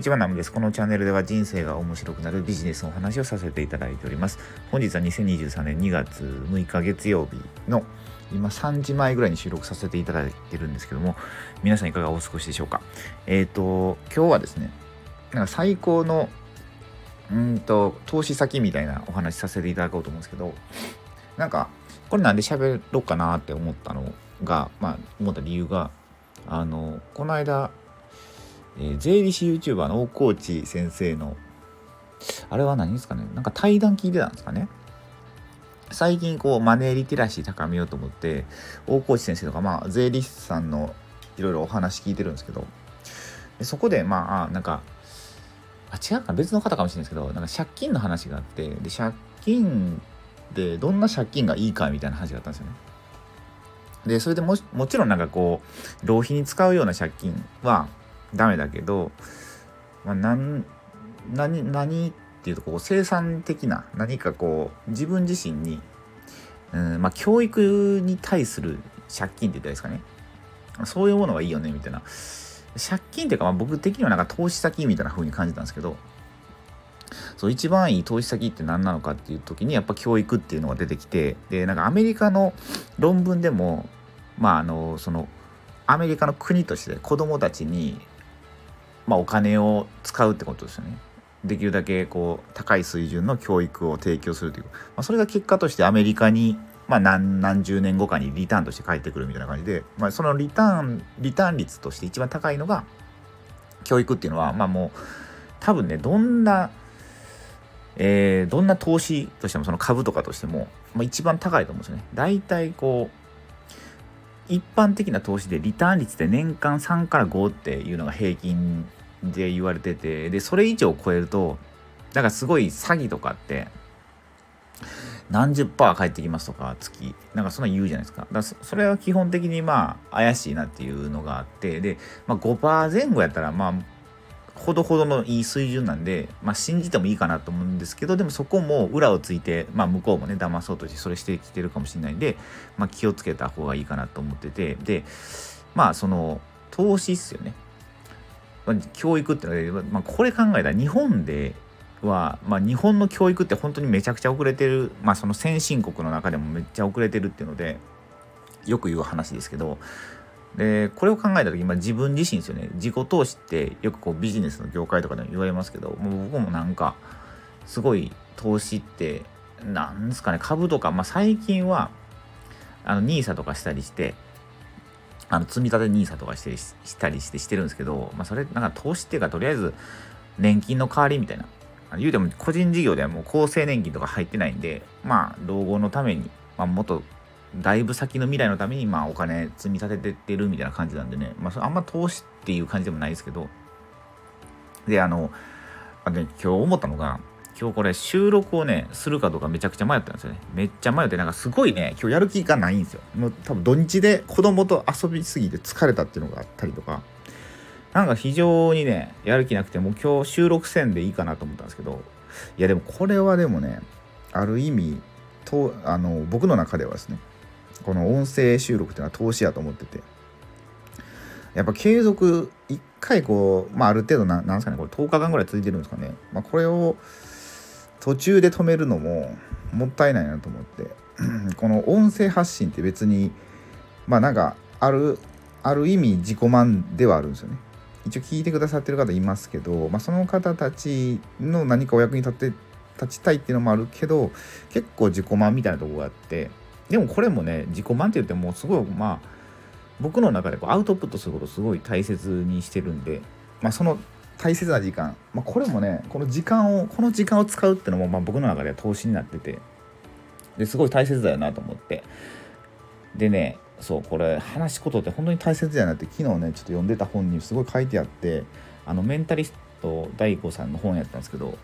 にちは、ナムです。このチャンネルでは人生が面白くなるビジネスのお話をさせていただいております。本日は2023年2月6日月曜日の今3時前ぐらいに収録させていただいてるんですけども、皆さんいかがお過ごしでしょうか？えっ、ー、と、今日はですね、なんか最高のうんと投資先みたいなお話させていただこうと思うんですけど、なんか、これなんで喋ろうかなって思ったのが、まあ、思った理由が、あの、この間、えー、税理士 YouTuber の大河内先生のあれは何ですかね？なんか対談聞いてたんですかね？最近こうマネーリテラシー高めようと思って大河内先生とかまあ税理士さんのいろいろお話聞いてるんですけどそこでまあなんかあ違うか別の方かもしれないですけどなんか借金の話があってで借金でどんな借金がいいかみたいな話があったんですよね。でそれでももちろんなんかこう浪費に使うような借金はダメだけど、まあ、何何何っていうとこう生産的な何かこう自分自身に、うんまあ、教育に対する借金って言ったらいいですかね。そういうものがいいよねみたいな。借金っていうか、まあ、僕的にはなんか投資先みたいな風に感じたんですけどそう一番いい投資先って何なのかっていう時にやっぱ教育っていうのが出てきてでなんかアメリカの論文でもまああのそのアメリカの国として子どもたちにまあ、お金を使うってことですよね。できるだけこう高い水準の教育を提供するという、まあ、それが結果としてアメリカに、まあ何、何十年後かにリターンとして返ってくるみたいな感じで、まあ、そのリターンリターン率として一番高いのが教育っていうのはまあもう多分ねどんな、えー、どんな投資としてもその株とかとしても、まあ、一番高いと思うんですよね。大体こう一般的な投資でリターン率で年間3から5っていうのが平均で言われててでそれ以上超えるとだからすごい詐欺とかって何十パー返ってきますとか月。なんかそんな言うじゃないですか。だからそれは基本的にまあ怪しいなっていうのがあってで、まあ、5%前後やったらまあほどほどのいい水準なんで、まあ、信じてもいいかなと思うんですけどでもそこも裏をついて、まあ、向こうもね騙そうとしてそれしてきてるかもしれないんで、まあ、気をつけた方がいいかなと思っててでまあその投資っすよね。教育ってのは、まあ、これ考えたら日本では、まあ、日本の教育って本当にめちゃくちゃ遅れてる、まあ、その先進国の中でもめっちゃ遅れてるっていうのでよく言う話ですけどでこれを考えた時、まあ、自分自身ですよね。自己投資ってよくこうビジネスの業界とかでも言われますけどもう僕もなんかすごい投資ってなんですかね株とか、まあ、最近はあの NISA とかしたりしてあの積み立て NISA とかしてしたりしてしてるんですけど、まあ、それなんか投資っていうかとりあえず年金の代わりみたいな。言うても個人事業ではもう厚生年金とか入ってないんでまあ老後のために、まあ、もっとだいぶ先の未来のためにまあお金積み立ててってるみたいな感じなんでね、まあ、あんま投資っていう感じでもないですけどであのあね、今日思ったのが今日これ収録をね、するかどうかめちゃくちゃ迷ったんですよね。めっちゃ迷って、なんかすごいね、今日やる気がないんですよ。もう多分土日で子供と遊びすぎて疲れたっていうのがあったりとか、なんか非常にね、やる気なくて、もう今日収録せんでいいかなと思ったんですけど、いやでもこれはでもね、ある意味、とあの僕の中ではですね、この音声収録っていうのは投資やと思ってて、やっぱ継続、1回こう、まあある程度な、なんですかね、これ10日間ぐらい続いてるんですかね。まあこれを、途中で止めるのももったいないなと思って。この音声発信って別にまあなんかあるある意味自己満ではあるんですよね。一応聞いてくださってる方いますけど、まあ、その方たちの何かお役に立って立ちたいっていうのもあるけど結構自己満みたいなとこがあってでもこれもね自己満って言ってもすごいまあ僕の中でこうアウトプットすることすごい大切にしてるんで、まあ、その大切な時間、まあ、これもねこの時間をこの時間を使うっていうのも、まあ、僕の中では投資になっててですごい大切だよなと思って。でねそうこれ話すことって本当に大切だよなって昨日ねちょっと読んでた本にすごい書いてあってあのメンタリスト大悟さんの本やったんですけど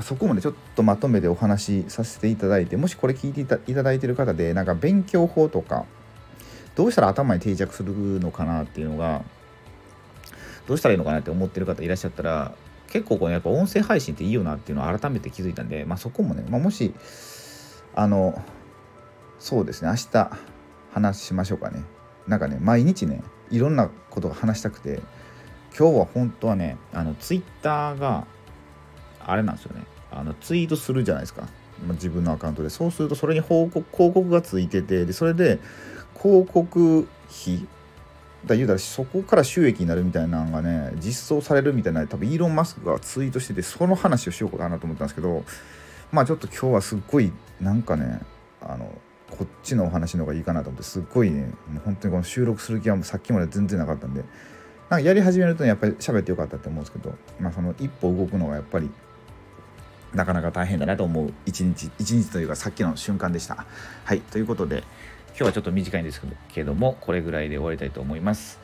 そこまでちょっとまとめてお話しさせていただいてもしこれ聞いていたいただいてる方でなんか勉強法とかどうしたら頭に定着するのかなっていうのがどうしたらいいのかなって思ってる方いらっしゃったら結構このやっぱ音声配信っていいよなっていうのを改めて気づいたんで、まあ、そこもね、まあ、もしあのそうですね明日話しましょうかね。なんかね毎日ねいろんなことが話したくて今日は本当はねあのツイッターがあれなんですよね。あのツイートするじゃないですか。ま自分のアカウントで。そうするとそれに報告広告がついててでそれで広告費だ言うたらそこから収益になるみたいなのがね実装されるみたいな多分イーロン・マスクがツイートしててその話をしようかなと思ったんですけどまあちょっと今日はすっごいなんかねあのこっちのお話の方がいいかなと思ってすっごいねもう本当にこの収録する気はもうさっきまで全然なかったんでなんかやり始めると、やっぱり喋ってよかったって思うんですけど、まあ、その一歩動くのがやっぱりなかなか大変だなと思う一日一日というかさっきの瞬間でした。はいということで今日はちょっと短いんですけどもこれぐらいで終わりたいと思います。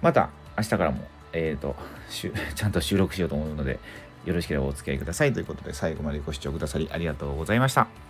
また明日からも、えーと、ちゃんと収録しようと思うのでよろしければお付き合いくださいということで最後までご視聴くださりありがとうございました。